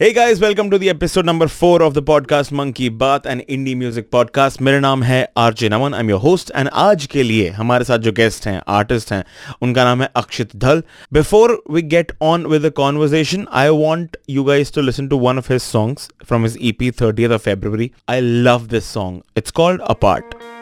Hey guys, welcome to the episode number 4 of the podcast Monkey Bath and Indie Music Podcast. मेरा नाम है RJ Naman I am your host and आज के लिए हमारे साथ जो गेस्ट हैं आर्टिस्ट हैं उनका नाम है Akshit Dhal before we get on with the conversation I want you guys to listen to one of his songs from his EP 30th of February. I love this song. It's called Apart. I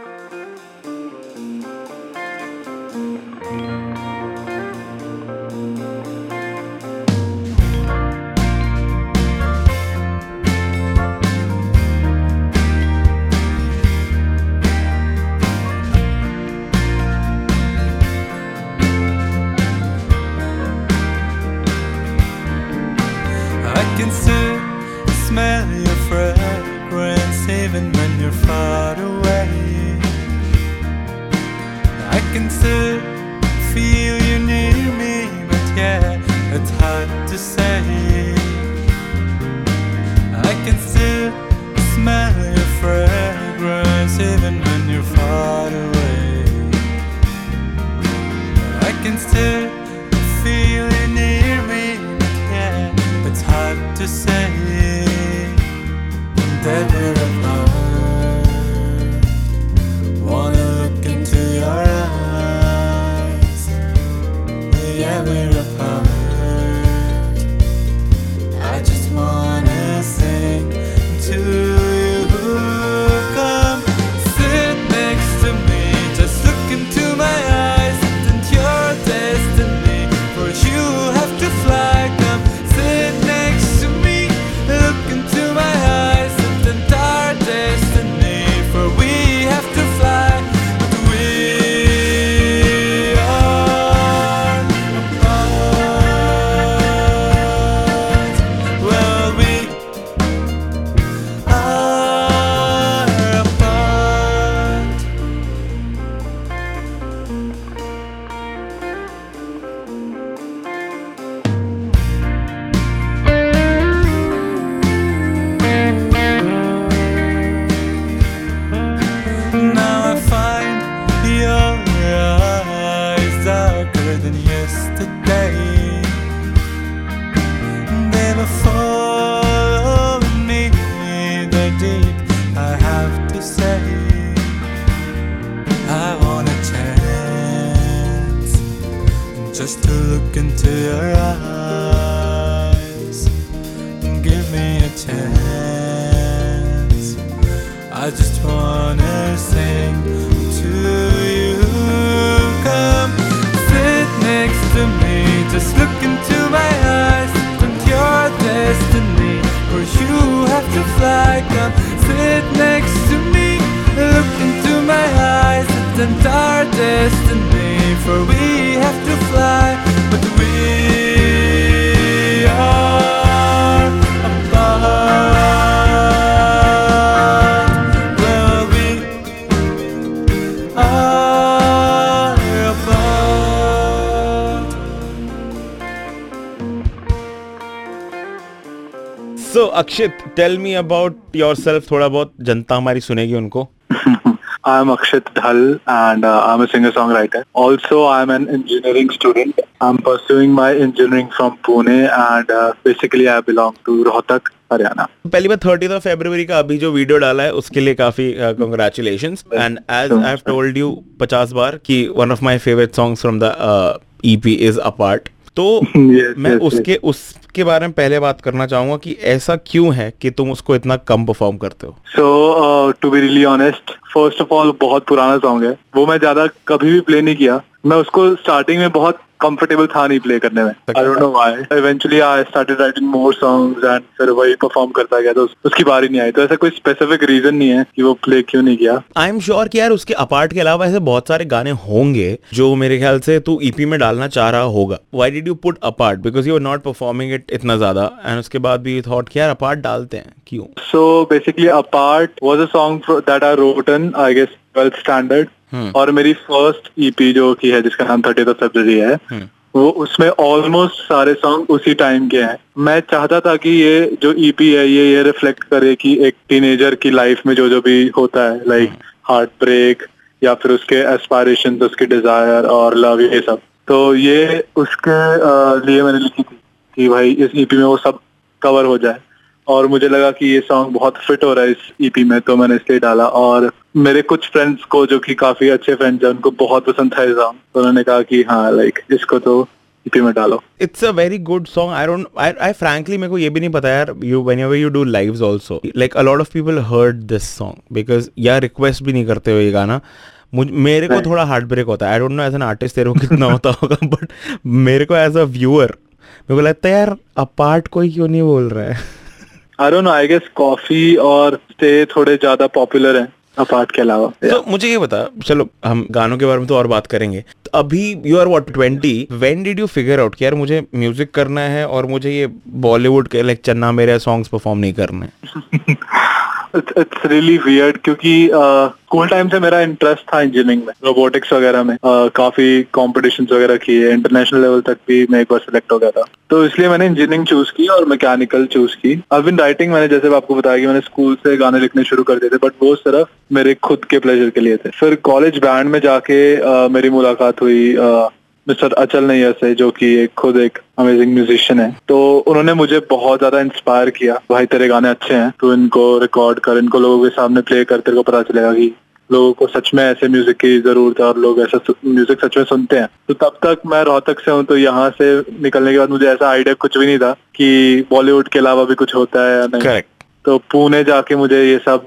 te just to look into your eyes. Give me a chance. I just wanna sing to you. Come sit next to me, just look into my eyes and your destiny. For you have to fly. Come sit next to me, look into my eyes and our destiny. for Akshit tell me about yourself थोड़ा बहुत जनता हमारी सुनेगी उनको। I'm Akshit Dhal and uh, I'm a singer-songwriter. Also, I'm an engineering student. I'm pursuing my engineering from Pune and uh, basically I belong to Rohtak. पहली बार thirty of February का अभी जो वीडियो डाला है उसके लिए काफ़ी congratulation and as I have told you पचास बार कि one of my favourite songs from the EP is apart तो Yes, मैं yes, उसके उसके बारे में पहले बात करना चाहूँगा कि ऐसा क्यों है कि तुम उसको इतना कम परफॉर्म करते हो? So to be be really honest, first of all, बहुत पुराना सॉन्ग है। वो मैं ज़्यादा कभी भी प्ले नहीं किया। मैं उसको स्टार्टिंग में बहुत कंफर्टेबल था नहीं प्ले करने में। I don't know why eventually I started writing more songs and फिर वही परफॉर्म करता गया। तो उसकी बारी नहीं आई। तो ऐसा कोई स्पेसिफिक रीजन नहीं है कि वो प्ले क्यों नहीं किया। आई एम श्योर कि यार उसके अपार्ट के अलावा ऐसे बहुत सारे गाने होंगे जो मेरे ख्याल से तू ईपी में डालना चाह रहा होगा। Why did you put apart because you are not performing it इतना ज़्यादा एंड उसके बाद भी थॉट कि यार अपार्ट डालते हैं क्यों? So basically, Apart was a song fro- that I wrote in, I guess, 12th standard. और मेरी फ़र्स्ट ईपी जो की है जिसका नाम थर्टी फेब्रवरी है वो उसमें ऑलमोस्ट सारे सॉन्ग उसी टाइम के हैं। मैं चाहता था कि ये जो ईपी है ये ये रिफ्लेक्ट करे कि एक टीनेजर की लाइफ में जो जो भी होता है लाइक हार्ट ब्रेक या फिर उसके एस्पायरेशन उसके डिज़ायर और लव ये सब। तो ये उसके लिए मैंने लिखी थी। कि भाई इस ईपी में वो सब कवर हो जाए। और मुझे लगा कि ये सॉन्ग बहुत फिट हो रहा है इस ईपी में तो मैंने इसलिए डाला। और मेरे कुछ फ्रेंड्स को जो कि काफ़ी अच्छे फ्रेंड्स हैं उनको बहुत पसंद था ये सॉन्ग तो उन्होंने कहा कि हाँ लाइक इसको तो ईपी में डालो। It's a very good song I don't I I frankly मेरे को ये भी नहीं पता यार you whenever you do lives also like a lot of people heard this song because यार रिक्वेस्ट भी नहीं करते हो ये गाना। मुझ मेरे को थोड़ा हार्ट ब्रेक होता है। I don't know as an artist तेरे को कितना होता होगा बट मेरे को एज अ व्यूअर मेरे को लगता है यार अपार्ट कोई क्यों नहीं बोल रहा है? I don't know I guess coffee और स्टे थोड़े ज़्यादा पॉपुलर हैं अपार्ट के अलावा। तो मुझे ये बता चलो हम गानों के बारे में तो और बात करेंगे। तो अभी you are what 20 when did you figure out कि यार मुझे म्यूज़िक करना है और मुझे ये बॉलीवुड के लाइक चन्ना मेरे सॉन्ग्स परफॉर्म नहीं करने इट्स रियली वियर्ड क्योंकि स्कूल टाइम से मेरा इंटरेस्ट था इंजीनियरिंग में रोबोटिक्स वगैरह में। Uh, काफ़ी कॉम्पिटिशन वगैरह किए इंटरनेशनल लेवल तक भी मैं एक बार सिलेक्ट हो गया था। तो इसलिए मैंने इंजीनियरिंग चूज़ की और मैकेनिकल चूज़ की। अब इन राइटिंग मैंने जैसे आपको बताया कि मैंने स्कूल से गाने लिखने शुरू कर दिए थे बट वो सिर्फ़ मेरे खुद के प्लेजर के लिए थे। फिर कॉलेज बैंड में जाके uh, मेरी मुलाकात हुई uh, मिस्टर अचल नैयर से जो कि एक खुद एक अमेजिंग म्यूजिशियन है। तो उन्होंने मुझे बहुत ज़्यादा इंस्पायर किया। भाई तेरे गाने अच्छे हैं। तो इनको रिकॉर्ड कर इनको लोगों के सामने प्ले कर तेरे को पता चलेगा कि लोगों को सच में ऐसे म्यूज़िक की ज़रूरत है और लोग ऐसा म्यूज़िक सच में सुनते हैं। तो तब तक मैं रोहतक से हूँ तो यहाँ से निकलने के बाद मुझे ऐसा आइडिया कुछ भी नहीं था कि बॉलीवुड के अलावा भी कुछ होता है या नहीं। करेक्ट तो पुणे जाके मुझे ये सब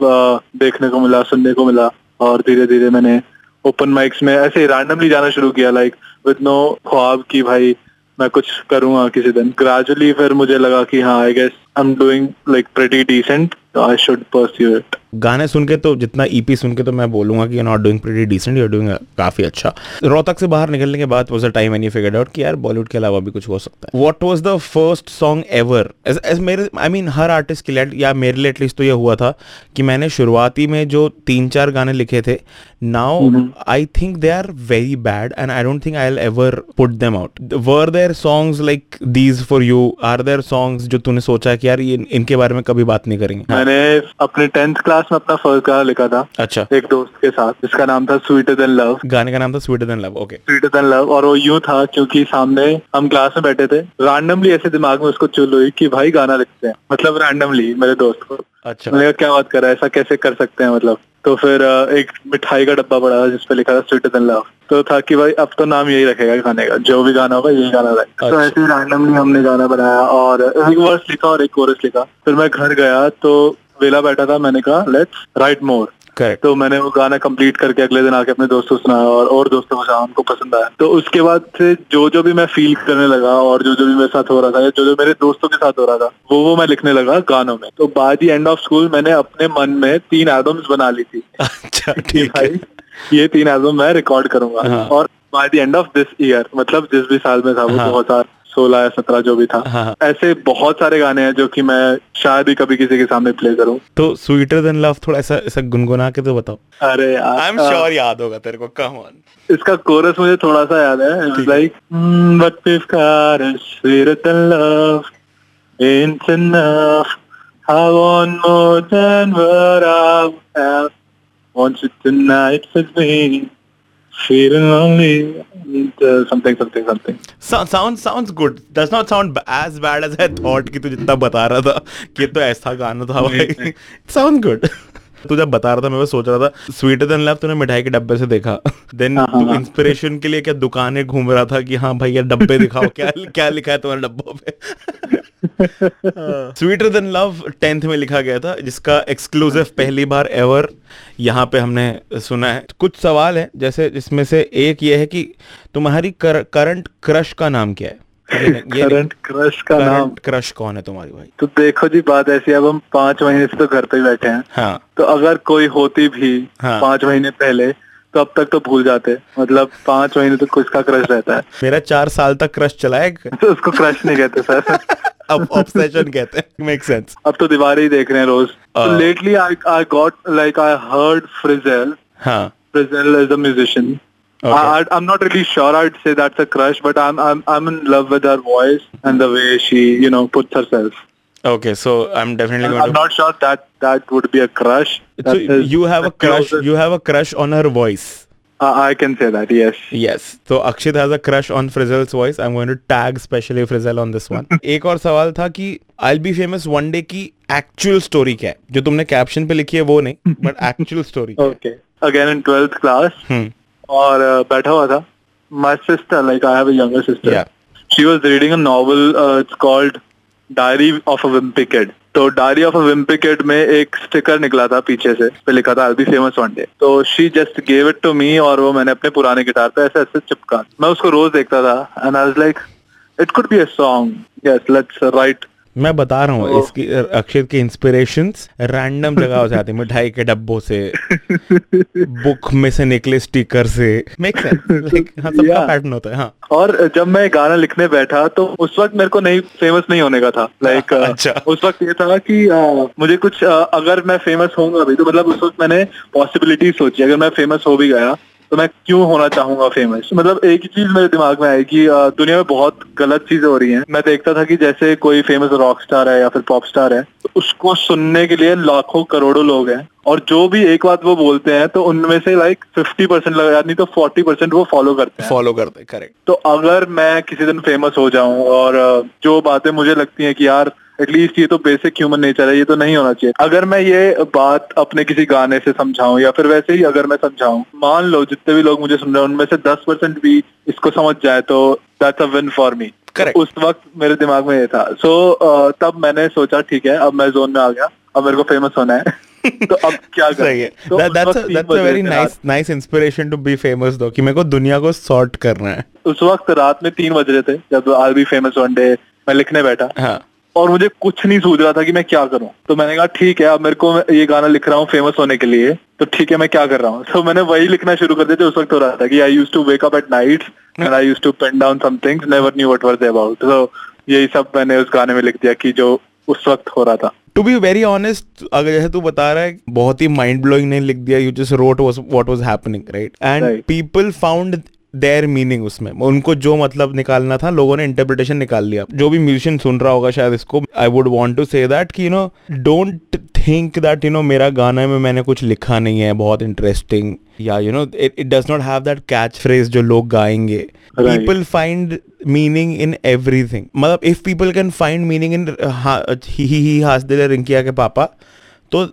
देखने को मिला सुनने को मिला और धीरे धीरे मैंने ओपन माइक्स में ऐसे रैंडमली जाना शुरू किया लाइक विद नो ख्वाब की भाई मैं कुछ करूँगा किसी दिन। ग्रेजुअली फिर मुझे लगा कि हाँ I guess I am doing like pretty decent I should pursue it गाने सुन के तो जितना ईपी सुन के तो मैं बोलूँगा कि you not doing pretty decent you doing काफ़ी अच्छा। रोहतक से बाहर निकलने के बाद was a time when you figured out कि यार बॉलीवुड के अलावा भी कुछ हो सकता है। What was the first song ever as मेरे आई मीन हर आर्टिस्ट के लिए या मेरे लिए एटलीस्ट तो ये हुआ था कि मैंने शुरुआती में जो तीन चार गाने लिखे थे now I think they are very bad and I don't think I will ever put them out were there songs like these for you are there songs जो तूने सोचा कि यार ये इनके बारे में कभी बात नहीं करेंगे? मैंने अपने टेंथ क्लास में अपना फ़र्स्ट गाना लिखा था। अच्छा। एक दोस्त के साथ जिसका नाम था स्वीटर देन लव गाने का नाम था sweeter than love okay sweeter than love और वो यूँ था क्योंकि सामने हम क्लास में बैठे थे रैंडमली ऐसे दिमाग में उसको चुल हुई कि भाई गाना लिखते हैं। मतलब रैंडमली मेरे दोस्त को। अच्छा। मैंने क्या बात कर रहा है? ऐसा कैसे कर सकते हैं मतलब? तो फिर एक मिठाई का डब्बा पड़ा था जिसपे लिखा था स्वीटर एंड लव तो था कि भाई अब तो नाम यही रखेगा खाने का। जो भी गाना होगा यही गाना रहेगा तो अच्छा। ऐसे रैंडमली हमने गाना बनाया और एक वर्स लिखा और एक कोरस लिखा। फिर मैं घर गया तो वेला बैठा था मैंने कहा लेट्स राइट मोर करेक्ट तो मैंने वो गाना कंप्लीट करके अगले दिन आके अपने दोस्तों सुनाया और और दोस्तों को सुनाया उनको पसंद आया। तो उसके बाद से जो जो भी मैं फील करने लगा और जो जो भी मेरे साथ हो रहा था या जो जो मेरे दोस्तों के साथ हो रहा था वो वो मैं लिखने लगा गानों में। तो by the end of school मैंने अपने मन में तीन एल्बम्स बना ली थी। अच्छा ठीक है। भाई ये तीन एल्बम मैं रिकॉर्ड करूँगा। हाँ। और by the end of this year मतलब जिस भी साल में था वो हाँ। दो हज़ार सोलह या सत्रह जो भी था। हाँ। ऐसे बहुत सारे गाने हैं जो कि मैं शायद ही कभी किसी के सामने प्ले करूँ। तो स्वीटर देन लव थोड़ा ऐसा ऐसा गुनगुना के तो बताओ। अरे यार आई एम श्योर याद होगा तेरे को कम ऑन इसका कोरस मुझे थोड़ा सा याद है। Like a sweeter than love ain't enough. I want more than what I have. Want you tonight with me. Feeling lonely. Uh, something something something. कि तू जितना बता रहा था कि तो ऐसा गाना था भाई। साउंड गुड तू जब बता रहा था मैं वो सोच रहा था स्वीटर देन लव तूने मिठाई के डब्बे से देखा। देन हाँ, तू हाँ। इंस्पिरेशन के लिए क्या दुकानें घूम रहा था कि हाँ भैया डब्बे दिखाओ क्या क्या लिखा है तुम्हारे डब्बों पे? स्वीटर देन लव टेंथ में लिखा गया था जिसका एक्सक्लूसिव पहली बार एवर यहाँ पे हमने सुना है। कुछ सवाल है जैसे जिसमें से एक ये है कि तुम्हारी करंट क्रश का नाम क्या है। करंट क्रश का नाम? क्रश कौन है तुम्हारी भाई? तो देखो जी बात ऐसी अब हम पाँच महीने से तो घर पे ही बैठे हैं। हाँ। तो अगर कोई होती भी हाँ। पाँच महीने पहले तो अब तक तो भूल जाते। मतलब पाँच महीने तक का क्रश रहता है। मेरा चार साल तक क्रश चला है तो उसको क्रश नहीं कहते सर। अब ऑब्सेशन कहते हैं मेक सेंस अब तो दीवारें ही देख रहे हैं रोज हाँ। Lately I I got like I heard Frizzle हाँ Frizzle is a musician Okay. I, I, I'm not really sure I'd say that's a crush, but I'm I'm I'm in love with her voice and the way she, you know, puts herself. okay so i'm definitely I'm, going I'm to not sure that that would be a crush. so That is you have a the crush closest- you have a crush on her voice I, I can say that. Yes. Yes. तो Akshit has a crush on Frizzle's voice I am going to tag specially Frizzle on this one एक और सवाल था कि I be famous one day की actual story क्या है जो तुमने कैप्शन पे लिखी है वो नहीं but actual story Okay. Again in twelfth class. Hmm और uh, बैठा हुआ था my sister like I have a younger sister Yeah. she was reading a novel uh, it's called Diary of a Wimpy Kid तो diary of a Wimpy Kid में एक sticker निकला था पीछे से, पे लिखा था I be famous one day तो she just gave it to me और वो मैंने अपने पुराने गिटार पे ऐसे ऐसे चिपका। मैं उसको रोज देखता था and I was like it could be a song yes let's write मैं बता रहा हूँ तो- इसकी अक्षित की इंस्पिरेशन रैंडम जगह है। मिठाई के डब्बों से बुक में से निकले स्टिकर से। मेक सेंस लाइक हाँ सबका. पैटर्न होता है हाँ। और जब मैं गाना लिखने बैठा तो उस वक्त मेरे को नहीं फ़ेमस नहीं होने का था। लाइक अच्छा। उस वक्त ये था कि अ, मुझे कुछ अ, अगर मैं फ़ेमस होऊँगा भी तो मतलब उस वक्त मैंने पॉसिबिलिटी सोची। अगर मैं फ़ेमस हो भी गया तो मैं क्यों होना चाहूँगा फ़ेमस मतलब एक ही चीज़ मेरे दिमाग में आई कि दुनिया में बहुत गलत चीज़ें हो रही हैं। मैं देखता था कि जैसे कोई फ़ेमस रॉक स्टार है या फिर पॉप स्टार है उसको सुनने के लिए लाखों करोड़ों लोग हैं। और जो भी एक बात वो बोलते हैं तो उनमें से लाइक फिफ्टी परसेंट लगा नहीं तो फोर्टी परसेंट वो फॉलो करते हैं। फॉलो करते हैं करेक्ट तो अगर मैं किसी दिन फ़ेमस हो जाऊँ और जो बातें मुझे लगती हैं कि यार एटलीस्ट ये तो बेसिक ह्यूमन नेचर है ये तो नहीं होना चाहिए। अगर मैं ये बात अपने किसी गाने से समझाऊं या फिर वैसे ही अगर मैं समझाऊं मान लो जितने भी लोग मुझे सुन रहे हैं उनमें से दस परसेंट भी इसको समझ जाए तो that's a win for me correct उस वक्त मेरे दिमाग में ये था। सो so, तब मैंने सोचा ठीक है अब मैं जोन में आ गया। अब मेरे को फ़ेमस होना है। तो अब क्या करें? तो मेरे को दुनिया को सॉर्ट करना है। उस वक्त रात में तीन बज रहे थे जब I be famous one day मैं लिखने बैठा। हाँ। और मुझे कुछ नहीं सूझ रहा था कि मैं क्या करूँ। तो मैंने कहा ठीक है अब मेरे को ये गाना लिख रहा हूँ फ़ेमस होने के लिए तो ठीक है मैं क्या कर रहा हूँ? तो मैंने वही लिखना शुरू कर दिया जो उस वक्त हो रहा था कि I use to wake up at night and I use to pen down some things never knew what were they about तो यही सब मैंने उस गाने में लिख दिया कि जो उस वक्त हो रहा था। टू बी वेरी ऑनेस्ट अगर जैसे तू बता रहा है बहुत ही माइंड ब्लोइंग नहीं लिख दिया you just wrote what was happening right and people found their meaning उसमें। उनको जो मतलब निकालना था लोगों ने इंटरप्रिटेशन निकाल लिया। जो भी म्यूजिशियन सुन रहा होगा शायद इसको I would want to say that कि you know don't think that you know मेरा गाना में मैंने कुछ लिखा नहीं है बहुत इंटरेस्टिंग या you know it does not have that catch phrase जो लोग गाएँगे। People find meaning in in everything मतलब if people can find meaning in ही हंस रिंकिया के पापा तो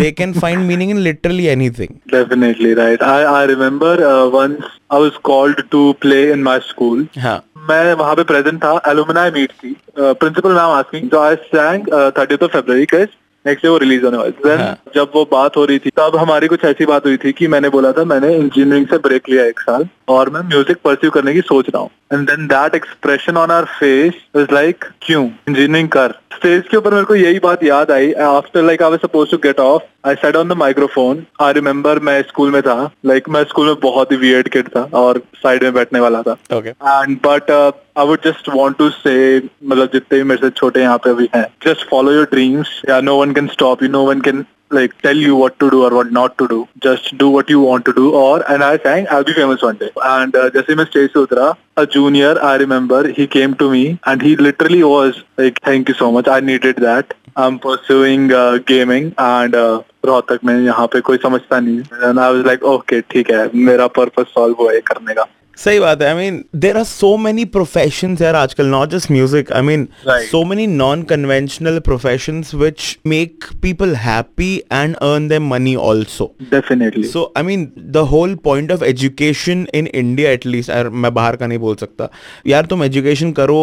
they can find meaning in literally anything Definitely right. I I remember uh, once I was called to play in my school. हाँ मैं वहाँ पे प्रेजेंट था एलुमनाई मीट थी प्रिंसिपल मैम आस्किंग तो I sang thirty of February के next day वो release होने वाली देन. जब वो बात हो रही थी तब हमारी कुछ ऐसी बात हुई थी कि मैंने बोला था मैंने इंजीनियरिंग से ब्रेक लिया एक साल और मैं म्यूज़िक परस्यू करने की सोच रहा हूँ and then that expression on our face is like क्यों इंजीनियरिंग कर स्टेज के ऊपर मेरे को यही बात याद आई after like I was suppose to get off I said on the microphone I remember मैं स्कूल में था लाइक मैं स्कूल में बहुत ही वियर्ड किड था और साइड में बैठने वाला था okay. And but I would just want to say मतलब जितने भी मेरे से छोटे यहाँ पे भी हैं जस्ट फॉलो योर ड्रीम्स या no one can stop you no one can like tell you what to do or what not to do just do what you want to do or and i sang i'll be famous one day and uh, जैसे मैं stage से उतरा a junior i remember he came to me and he literally was like thank you so much i needed that i'm pursuing uh, gaming and uh, Rohtak में यहाँ पे कोई समझता नहीं and i was like okay ठीक है मेरा purpose solve हुआ है करने का सही बात है। I mean there are so many profession यार आजकल not just music I mean so many non conventional professions which make people happy and earn them money also definitely. So I mean the whole point of education in India at least यार मैं बाहर का नहीं बोल सकता। यार तुम education करो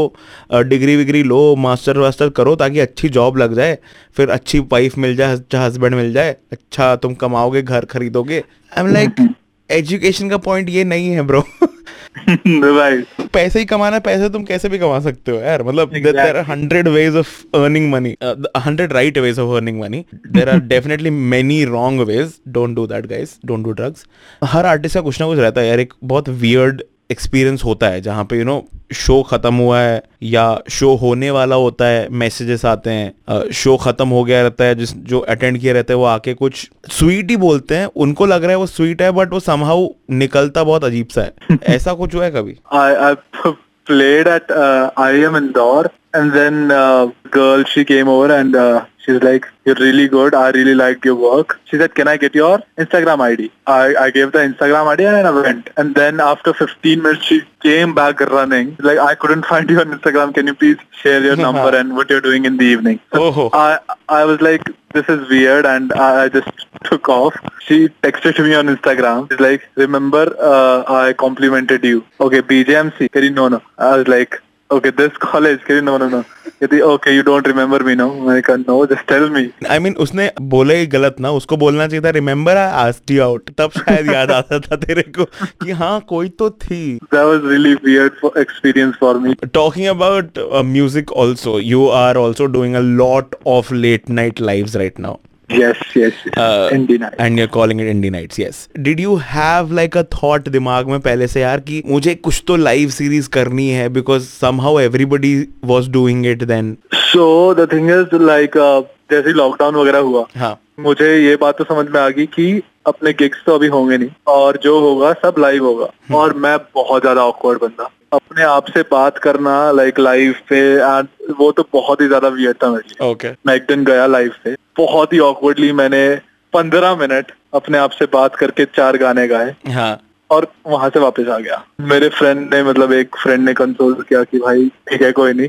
डिग्री विग्री लो मास्टर वास्टर करो ताकि अच्छी जॉब लग जाए फिर अच्छी वाइफ मिल जाए अच्छा हस्बैंड मिल जाए अच्छा तुम कमाओगे घर खरीदोगे। आई एम लाइक एजुकेशन का पॉइंट ये नहीं है ब्रो right पैसे ही कमाना है, पैसे तुम कैसे भी कमा सकते हो यार। मतलब there are hundred ways of earning money hundred right ways of earning money there are definitely many wrong ways don't do that guys don't do drugs her artist का कुछ ना कुछ रहता है यार। एक बहुत वियर्ड एक्सपीरियंस होता है जहाँ पे यू नो शो खत्म हुआ है या शो होने वाला होता है मैसेजेस आते हैं शो खत्म हो गया रहता है जिस जो अटेंड किया रहते हैं वो आके कुछ स्वीट ही बोलते हैं उनको लग रहा है वो स्वीट है बट वो समहाउ निकलता बहुत अजीब सा है। ऐसा कुछ हुआ है कभी? I played at uh, IIM Indore and then uh, girl she came over and uh, She's like, you're really good. I really liked your work. She said, can I get your Instagram ID? I, I gave the Instagram ID and I went. And then after 15 minutes, she came back running. Like, I couldn't find you on Instagram. Can you please share your number and what you're doing in the evening? So Oh. I, I was like, this is weird. And I, just took off. She texted me on Instagram. She's like, remember, uh, I complimented you. Okay, BJMC. Kari, no, no. I was like, okay, this college. Kari, no, no, no. Kari, okay, you don't remember me, no? I said, no, just tell me. I mean उसने बोला ही गलत ना उसको बोलना चाहिए था remember I asked you out तब शायद याद आता था तेरे को कि हाँ कोई तो थी That was really weird for experience for me. talking about uh, music also you are also doing a lot of late night lives right now Yes, yes, yes. Uh, Indie night. and you're calling it indie nights yes did you have like a thought दिमाग में पहले से यार कि मुझे कुछ तो live series करनी है because somehow everybody was doing it then So the thing is like uh, जैसे लॉकडाउन वगैरह हुआ हाँ मुझे ये बात तो समझ में आ गई कि अपने गिग्स तो अभी होंगे नहीं और जो होगा सब लाइव होगा और मैं बहुत ज़्यादा ऑकवर्ड बंदा अपने आप से बात करना लाइक लाइव पे एंड वो तो बहुत ही ज़्यादा वियर्ड था मेरे लिए। Okay. मैं एक दिन गया लाइव पे बहुत ही ऑकवर्डली मैंने पंद्रह मिनट अपने आप से बात करके चार गाने गाए। हाँ। और वहाँ से वापस आ गया। मेरे फ्रेंड ने मतलब एक फ्रेंड ने कंसोल किया कि भाई ठीक है कोई नहीं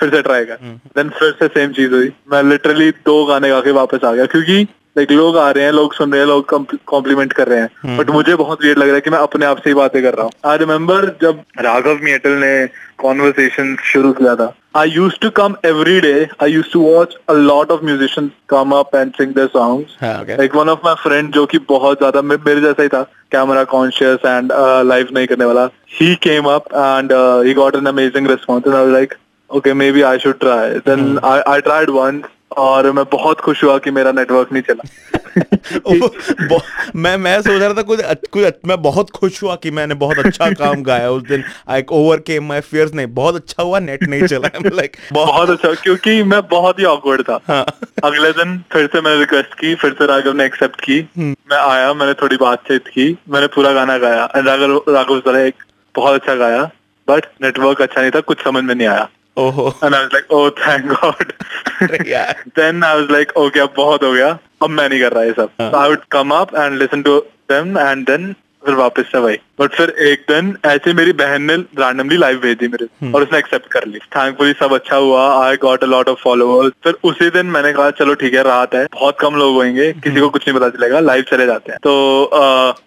फिर से ट्राई कर। देन फिर से सेम चीज़ हुई। मैं लिटरली दो गाने गा के वापस आ गया क्योंकि लाइक लोग आ रहे हैं लोग सुन रहे हैं लोग कॉम्प्लीमेंट कर रहे हैं। बट मुझे बहुत वियर्ड लग रहा है कि मैं अपने आप से ही बातें कर रहा हूँ। आई रिमेम्बर जब राघव मियटल ने कॉन्वर्सेशन शुरू किया था। I use to come every day I use to watch a lot of musicians come up and sing songs like one of my friend जो कि बहुत ज़्यादा मेरे जैसा ही था कैमरा कॉन्शियस एंड लाइव नहीं करने वाला he came up and he got an amazing response and I like okay maybe I should try I tried once और मैं बहुत खुश हुआ कि मेरा नेटवर्क नहीं चला। मैं मैं सोच रहा था कुछ कुछ मैं बहुत खुश हुआ कि मैंने बहुत अच्छा काम गाया उस दिन। आई ओवरकेम माय फियर्स नहीं बहुत अच्छा हुआ नेट नहीं चला। लाइक बहुत बहुत अच्छा क्योंकि मैं बहुत ही ऑकवर्ड था। हाँ। अगले दिन फिर से मैंने रिक्वेस्ट की फिर से राघव ने एक्सेप्ट की। मैं आया मैंने थोड़ी बातचीत की मैंने पूरा गाना गाया। राघव राघव सर एक बहुत अच्छा गाया बट नेटवर्क अच्छा नहीं था कुछ समझ में नहीं आया। ओहो। And I was like, oh, thank God. यार। Then I was like, okay, अब बहुत हो गया। अब मैं नहीं कर रहा ये सब. हाँ. so I would come up and listen to them and then फिर वापस से वही। बट फिर एक दिन ऐसे मेरी बहन ने रैंडमली लाइव भेजी मेरे। हम्म। और उसने एक्सेप्ट कर ली। थैंकफुली सब अच्छा हुआ। I got a lot of followers फिर उसी दिन मैंने कहा चलो ठीक है रात है। बहुत कम लोग होंगे। किसी हम्म। को कुछ नहीं पता चलेगा। लाइव चले जाते हैं। तो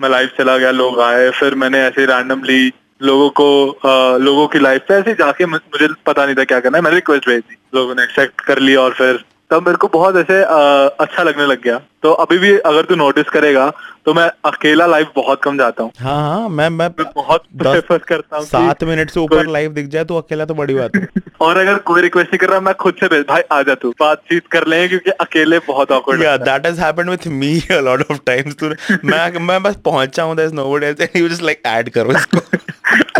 मैं लाइव चला गया। लोग आए। फिर मैंने ऐसे रैंडमली लोगों को अ, लोगों की लाइफ पे ऐसे जाके मुझे पता नहीं था क्या करना है। मैंने रिक्वेस्ट भेज दी लोगों ने एक्सेप्ट कर लिया और फिर तब मेरे को बहुत ऐसे अ, अच्छा लगने लग गया। तो अभी भी अगर तू नोटिस करेगा तो मैं अकेला लाइव बहुत कम जाता हूँ। हाँ हाँ मैं मैं मैं बहुत प्रेफर करता हूँ सात मिनट से ऊपर लाइव दिख जाए तो अकेला तो बड़ी बात है। और अगर कोई रिक्वेस्ट नहीं कर रहा मैं खुद से भेज भाई आ जा तू बातचीत कर लेंगे क्योंकि अकेले बहुत awkward yeah लगता है। that has happened with me a lot तूने मैं मैं बस पहुँचा हूँ there's nobody else and you just like add करो इसको।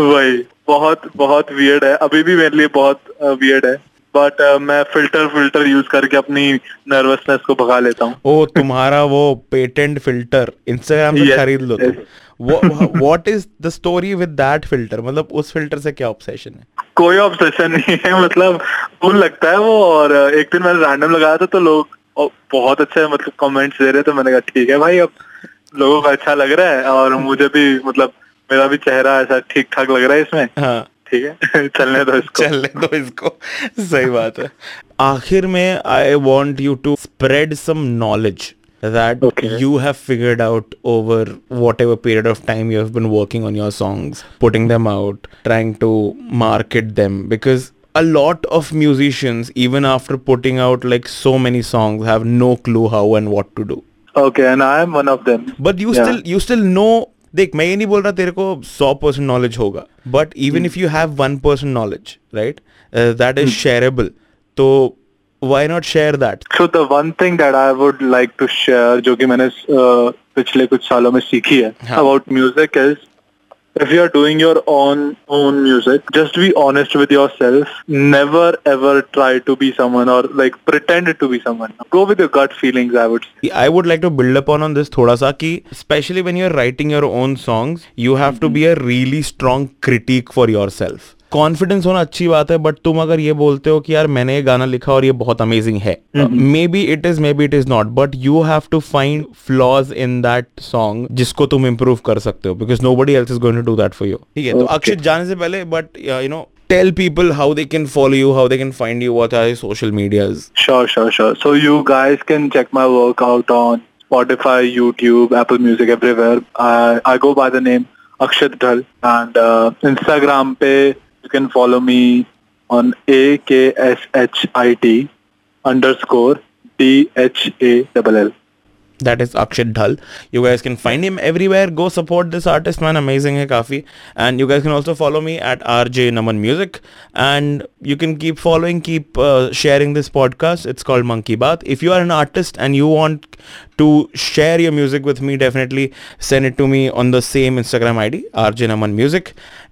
वही बहुत बहुत वियर्ड है। अभी भी मेरे लिए बहुत वियर्ड है। बट मैं फ़िल्टर फ़िल्टर यूज़ करके अपनी नर्वसनेस को भगा लेता हूँ। ओ तुम्हारा वो पेटेंट फ़िल्टर इंस्टाग्राम से खरीद लो. तुम। What is the story with that filter मतलब उस फ़िल्टर से क्या ऑब्सेशन है? कोई ऑब्सेशन नहीं है मतलब कूल लगता है वो और एक दिन मैंने रैंडम लगाया था तो लोग बहुत अच्छे मतलब कमेंट्स दे रहे थे। मैंने कहा ठीक है भाई अब लोगों को अच्छा लग रहा है और मुझे भी मतलब मेरा भी चेहरा ऐसा ठीक ठाक लग रहा है इसमें हाँ ठीक है चलने दो इसको चलने दो इसको सही बात है आखिर में I want you to spread some knowledge that Okay. you have figured out over whatever period of time you have been working on your songs putting them out trying to market them because a lot of musicians even after putting out like so many songs have no clue how and what to do okay and I am one of them but you Yeah. Still you still no देख मैं ये नहीं बोल रहा तेरे को सौ percent knowledge होगा but even if you have one percent knowledge right that is shareable तो why not share that so the one thing that I would like to share जो कि मैंने uh, पिछले कुछ सालों में सीखी है हाँ. About music is if you are doing your own own music just be honest with yourself. Never ever try to be someone or like pretend to be someone. Go with your gut feelings i would say. I would like to build upon on this thoda sa ki especially when you're writing your own songs you have to be a really strong critique for yourself confidence होना अच्छी बात है but तुम अगर ये बोलते हो कि यार मैंने ये गाना लिखा और ये बहुत अमेजिंग है may be it is may be it is not but you have to find flaws in that song जिसको तुम इम्प्रूव कर सकते हो because nobody else is going to do that for you ठीक है तो अक्षित जाने से पहले but you know tell people how they can follow you how they can find you what are social medias Sure, sure, sure. So you guys can check my work out on Spotify, YouTube, Apple Music, everywhere. I I go by the name Akshat Dhal, and uh, Instagram pe you can follow me on A K S H I T underscore D H A L L. that is Akshit Dhal. You guys can find him everywhere. Go support this artist, man. Amazing hai kafi. And you guys can also follow me at RJ Naman Music. And you can keep following, keep uh, sharing this podcast. It's called Monkey Bath. If you are an artist and you want to share your music with me, definitely send it to me on the same Instagram ID, RJ Naman Music.